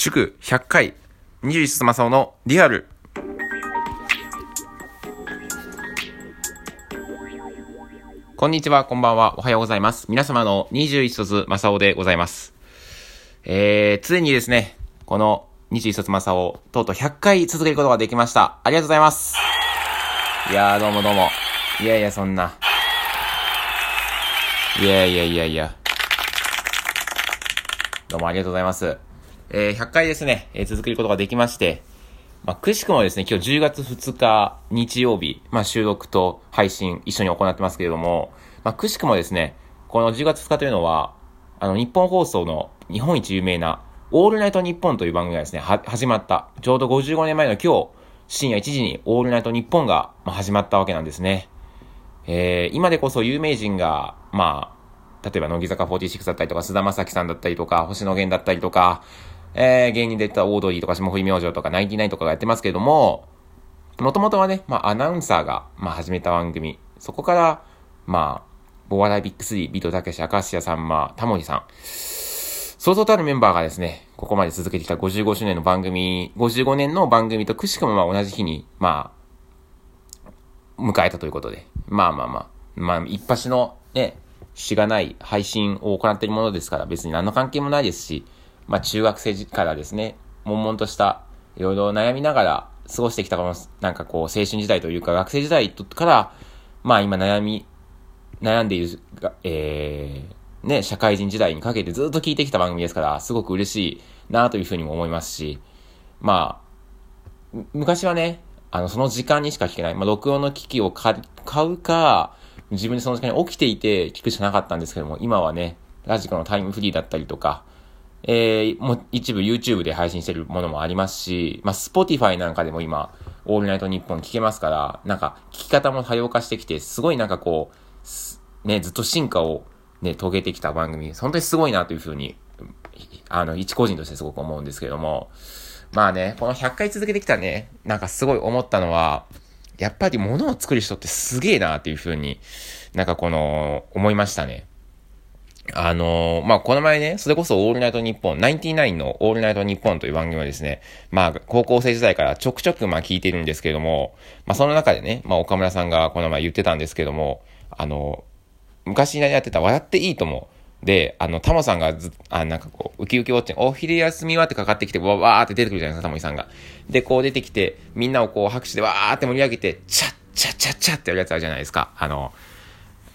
祝100回21卒正雄のリアル。こんにちは、こんばんは、おはようございます。皆様の21卒正雄でございます。えー、ついにですね、この21卒正雄、とうとう100回続けることができました。ありがとうございます。いやー、どうもどうも。いやいや、そんな。いやいやいやいや。どうもありがとうございます。えー、100回ですね、えー続けることができまして、まあ、くしくもですね、今日10月2日日曜日、まあ、収録と配信一緒に行ってますけれども、まあ、くしくもですね、この10月2日というのは、あの、日本放送の日本一有名な、オールナイトニッポンという番組がですね、は、始まった。ちょうど55年前の今日、深夜1時にオールナイトニッポンが、まあ、始まったわけなんですね。えー、今でこそ有名人が、まあ、例えば乃木坂46だったりとか、菅田将暉さんだったりとか、星野源だったりとか、えー、芸人で言ったオードリーとか、霜降り明星とか、ナインティナインとかがやってますけれども、もともとはね、まあ、アナウンサーが、まあ、始めた番組。そこから、まあ、お笑いビッグ3、ビートたけし、明石家さんまあ、タモリさん。そうそうたるメンバーがですね、ここまで続けてきた55周年の番組、55年の番組とくしくもまあ同じ日に、まあ、迎えたということで。まあまあまあ、まあ、一発のね、しがない配信を行っているものですから、別に何の関係もないですし、まあ中学生からですね、悶々とした、いろいろ悩みながら過ごしてきたこの、なんかこう、青春時代というか、学生時代から、まあ今悩み、悩んでいるが、えー、ね、社会人時代にかけてずっと聞いてきた番組ですから、すごく嬉しいなというふうにも思いますし、まあ、昔はね、あの、その時間にしか聞けない。まあ、録音の機器を買うか、自分でその時間に起きていて聞くしかなかったんですけども、今はね、ラジコのタイムフリーだったりとか、えー、もう一部 YouTube で配信してるものもありますし、まあ、Spotify なんかでも今、オールナイトニッポン聞けますから、なんか、聞き方も多様化してきて、すごいなんかこう、ね、ずっと進化をね、遂げてきた番組、本当にすごいなというふうに、あの、一個人としてすごく思うんですけれども、まあね、この100回続けてきたね、なんかすごい思ったのは、やっぱり物を作る人ってすげえなっていうふうに、なんかこの、思いましたね。あのーまあ、この前ね、それこそオールナイトニッポン、ナインティナインのオールナイトニッポンという番組はですね、まあ、高校生時代からちょくちょくまあ聞いてるんですけれども、まあ、その中でね、まあ、岡村さんがこの前言ってたんですけども、あの、昔やってた笑っていいとも、で、あの、タモさんがず、あ、なんかこう、ウキウキウォッチン、お昼休みはってかかってきて、わーって出てくるじゃないですか、タモリさんが。で、こう出てきて、みんなをこう拍手でわーって盛り上げて、チャッチャッチャッチャッってやるやつあるじゃないですか。あの、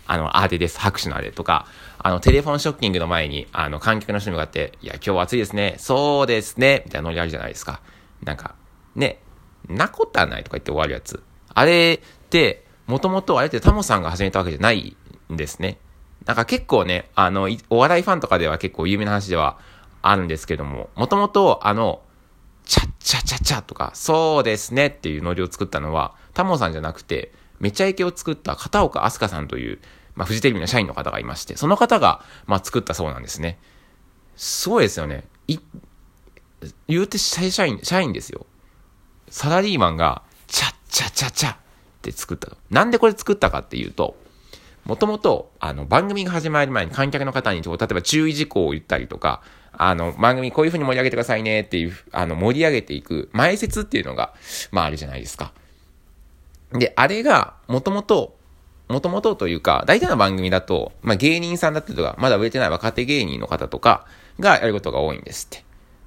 あの、あーでです、拍手のあれとか、あの、テレフォンショッキングの前に、あの、観客の人に向かって、いや、今日暑いですね、そうですね、みたいなノリあるじゃないですか。なんか、ね、なことはないとか言って終わるやつ。あれって、もともとあれってタモさんが始めたわけじゃないんですね。なんか結構ね、あの、お笑いファンとかでは結構有名な話ではあるんですけども、もともとあの、チャッチャチャチャとか、そうですねっていうノリを作ったのは、タモさんじゃなくて、めちゃイケを作った片岡飛鳥さんという、まあ、フジテレビの社員の方がいまして、その方が、まあ、作ったそうなんですね。すごいですよね。い、言うて社員、社員ですよ。サラリーマンが、チャッチャチャチャって作ったと。なんでこれ作ったかっていうと、もともと、あの、番組が始まる前に観客の方に、例えば注意事項を言ったりとか、あの、番組こういう風に盛り上げてくださいねっていう、あの、盛り上げていく前説っていうのが、まああるじゃないですか。で、あれが、もともと、もともとというか、大体の番組だと、まあ芸人さんだったりとか、まだ売れてない若手芸人の方とかがやることが多いんですって。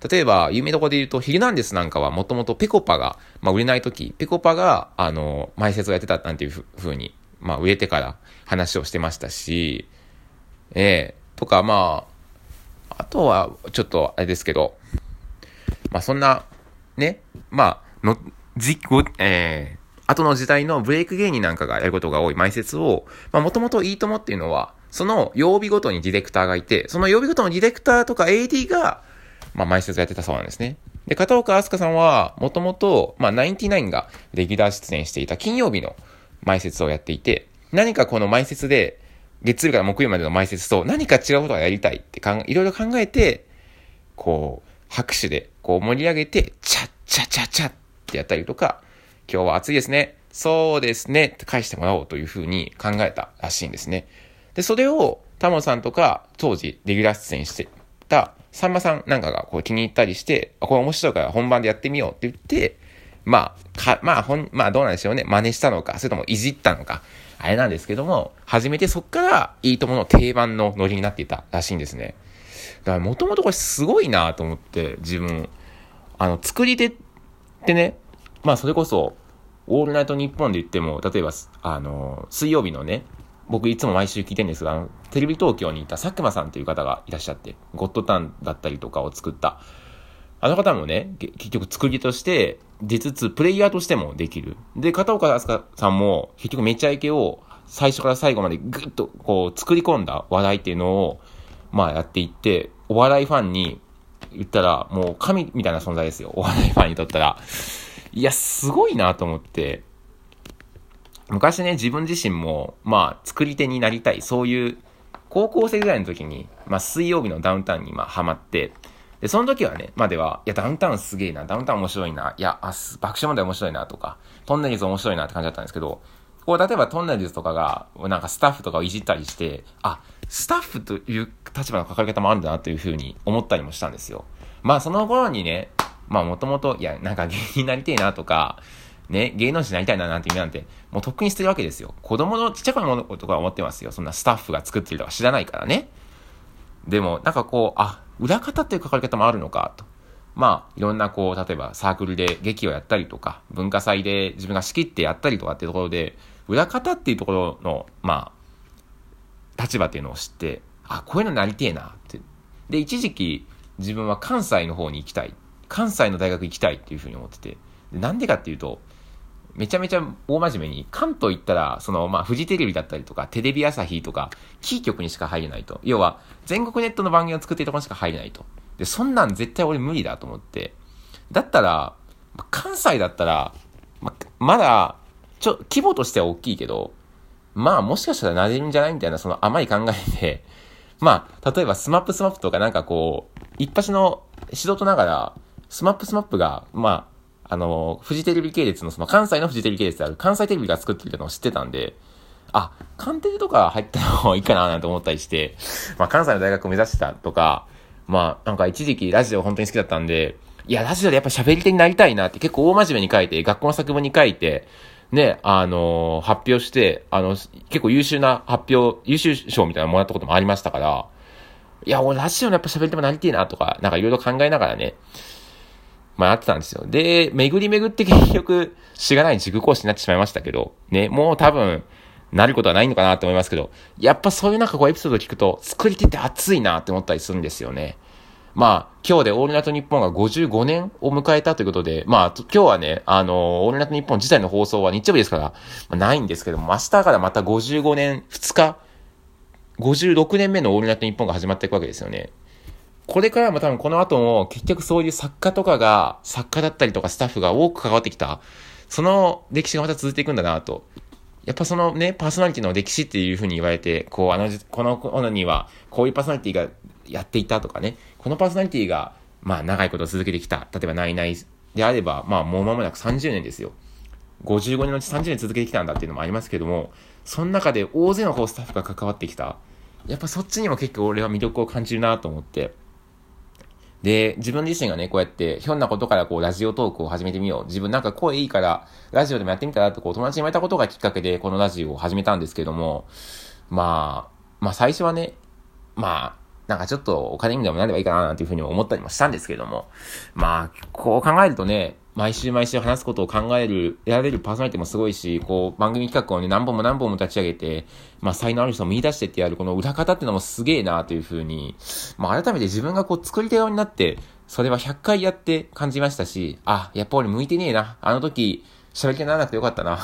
例えば、有名どこで言うと、ヒルナンデスなんかはもともとペコパが、まあ売れない時、ペコパが、あの、前説をやってたなんていうふ風に、まあ売れてから話をしてましたし、ええとかまあ、あとは、ちょっとあれですけど、まあそんな、ね、まあ、の、じ、ご、えー、後の時代のブレイク芸人なんかがやることが多い前説を、まあもともといいともっていうのは、その曜日ごとにディレクターがいて、その曜日ごとのディレクターとか AD が、まあ前説をやってたそうなんですね。で、片岡飛鳥さんは、もともと、まあ、ナインティナインがレギュラー出演していた金曜日の前説をやっていて、何かこの前説で、月曜日から木曜までの前説と何か違うことがやりたいって考え、いろいろ考えて、こう、拍手で、こう盛り上げて、チャッチャチャチャってやったりとか、今日は暑いですね。そうですね。って返してもらおうというふうに考えたらしいんですね。で、それを、タモさんとか、当時、レギュラー出演してたさんまさんなんかがこう気に入ったりして、これ面白いから本番でやってみようって言って、まあ、か、まあ、ほん、まあどうなんでしょうね。真似したのか、それともいじったのか。あれなんですけども、初めてそっから、いいともの定番のノリになっていたらしいんですね。だから、もともとこれすごいなと思って、自分。あの、作り手ってね、まあそれこそ、オールナイトニッポンで言っても、例えば、あの、水曜日のね、僕いつも毎週聞いてるんですが、テレビ東京にいた佐久間さんという方がいらっしゃって、ゴッドタンだったりとかを作った、あの方もね、結局作りとして出つつ、プレイヤーとしてもできる。で、片岡飛鳥さんも結局めちゃイケを最初から最後までぐっとこう作り込んだ話題っていうのを、まあやっていって、お笑いファンに言ったらもう神みたいな存在ですよ。お笑いファンにとったら。いや、すごいなと思って。昔ね、自分自身も、まあ、作り手になりたい、そういう、高校生ぐらいの時に、まあ、水曜日のダウンタウンに、まあ、ハマって、で、その時はね、までは、いや、ダウンタウンすげえな、ダウンタウン面白いな、いや、あ爆笑問題面白いなとか、トンネルズ面白いなって感じだったんですけど、こう、例えばトンネルズとかが、なんかスタッフとかをいじったりして、あ、スタッフという立場の書かれ方もあるんだなというふうに思ったりもしたんですよ。まあ、その頃にね、まあ、もともと、いや、なんか芸人になりてえなとか、ね、芸能人になりたいななんて意味なんて、もうとっくにしてるわけですよ。子供のちっちゃい子のことか思ってますよ。そんなスタッフが作ってるとか知らないからね。でも、なんかこう、あ、裏方っていう書かれ方もあるのか、と。まあ、いろんなこう、例えばサークルで劇をやったりとか、文化祭で自分が仕切ってやったりとかっていうところで、裏方っていうところの、まあ、立場っていうのを知って、あ、こういうのなりてえなって。で、一時期、自分は関西の方に行きたい。関西の大学行きたいっていうふうに思ってて。なんでかっていうと、めちゃめちゃ大真面目に、関東行ったら、その、まあ、フジテレビだったりとか、テレビ朝日とか、キー局にしか入れないと。要は、全国ネットの番組を作っているところにしか入れないと。で、そんなん絶対俺無理だと思って。だったら、関西だったら、ま、まだ、ちょ、規模としては大きいけど、まあ、もしかしたらなれるんじゃないみたいな、その甘い考えで、まあ、例えばスマップスマップとかなんかこう、一般の素人ながら、スマップスマップが、まあ、あの、フジテレビ系列の、その関西のフジテレビ系列である関西テレビが作ってるのを知ってたんで、あ、関テレとか入った方がいいかななんて思ったりして、まあ関西の大学を目指してたとか、まあなんか一時期ラジオ本当に好きだったんで、いや、ラジオでやっぱ喋り手になりたいなって結構大真面目に書いて、学校の作文に書いて、ね、あのー、発表して、あの、結構優秀な発表、優秀賞みたいなのもらったこともありましたから、いや、俺ラジオのやっぱ喋り手もなりてえなとか、なんかいろいろ考えながらね、まあ、やってたんですよ。で、巡り巡って結局、しがない塾講師になってしまいましたけど、ね、もう多分、なることはないのかなと思いますけど、やっぱそういうなんかこうエピソード聞くと、作り手って熱いなって思ったりするんですよね。まあ、今日でオールナイトニッポンが55年を迎えたということで、まあ、今日はね、あの、オールナイトニッポン自体の放送は日曜日ですから、まあ、ないんですけども、明日からまた55年、2日、56年目のオールナイトニッポンが始まっていくわけですよね。これからも多分この後も結局そういう作家とかが、作家だったりとかスタッフが多く関わってきた、その歴史がまた続いていくんだなと。やっぱそのね、パーソナリティの歴史っていう風に言われて、こう、あの、この頃には、こういうパーソナリティがやっていたとかね、このパーソナリティが、まあ長いこと続けてきた。例えば、ナイナイであれば、まあもう間もなく30年ですよ。55年のうち30年続けてきたんだっていうのもありますけども、その中で大勢のこうスタッフが関わってきた。やっぱそっちにも結構俺は魅力を感じるなと思って。で、自分自身がね、こうやって、ひょんなことからこう、ラジオトークを始めてみよう。自分なんか声いいから、ラジオでもやってみたらって、こう、友達に言われたことがきっかけで、このラジオを始めたんですけども、まあ、まあ最初はね、まあ、なんかちょっとお金にでもなればいいかななんていうふうに思ったりもしたんですけども、まあ、こう考えるとね、毎週毎週話すことを考える、得られるパーソナリティもすごいし、こう、番組企画をね、何本も何本も立ち上げて、まあ、才能ある人を見出してってやる、この裏方ってのもすげえなというふうに、まあ、改めて自分がこう、作り手側になって、それは100回やって感じましたし、あ、やっぱ俺向いてねえな。あの時、喋り手にならなくてよかったな。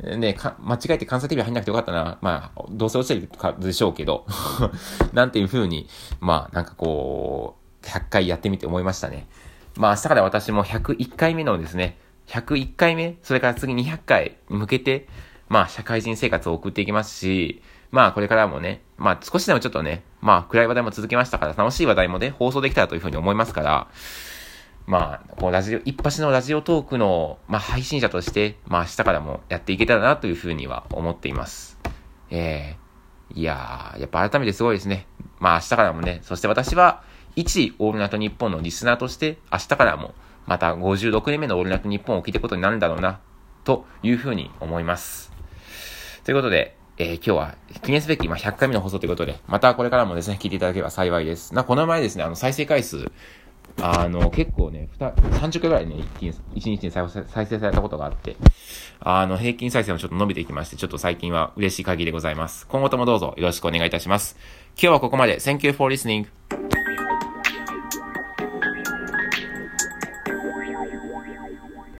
ね間違えて関西テレビ入んなくてよかったな。まあ、どうせ落ちてるかでしょうけど。なんていう風に、まあ、なんかこう、100回やってみて思いましたね。まあ明日から私も101回目のですね、101回目、それから次200回に向けて、まあ社会人生活を送っていきますし、まあこれからもね、まあ少しでもちょっとね、まあ暗い話題も続けましたから楽しい話題もね、放送できたらというふうに思いますから、まあ、こうラジオ、一発のラジオトークの、まあ配信者として、まあ明日からもやっていけたらなというふうには思っています。ええー、いやー、やっぱ改めてすごいですね。まあ明日からもね、そして私は、一オールナイトニッポンのリスナーとして、明日からも、また56年目のオールナイトニッポンを聞いていくことになるんだろうな、というふうに思います。ということで、えー、今日は記念すべき、まあ、100回目の放送ということで、またこれからもですね、聞いていただければ幸いです。な、この前ですね、あの、再生回数、あの、結構ね、30回ぐらいね、1日に再生されたことがあって、あの、平均再生もちょっと伸びてきまして、ちょっと最近は嬉しい限りでございます。今後ともどうぞよろしくお願いいたします。今日はここまで。Thank you for listening.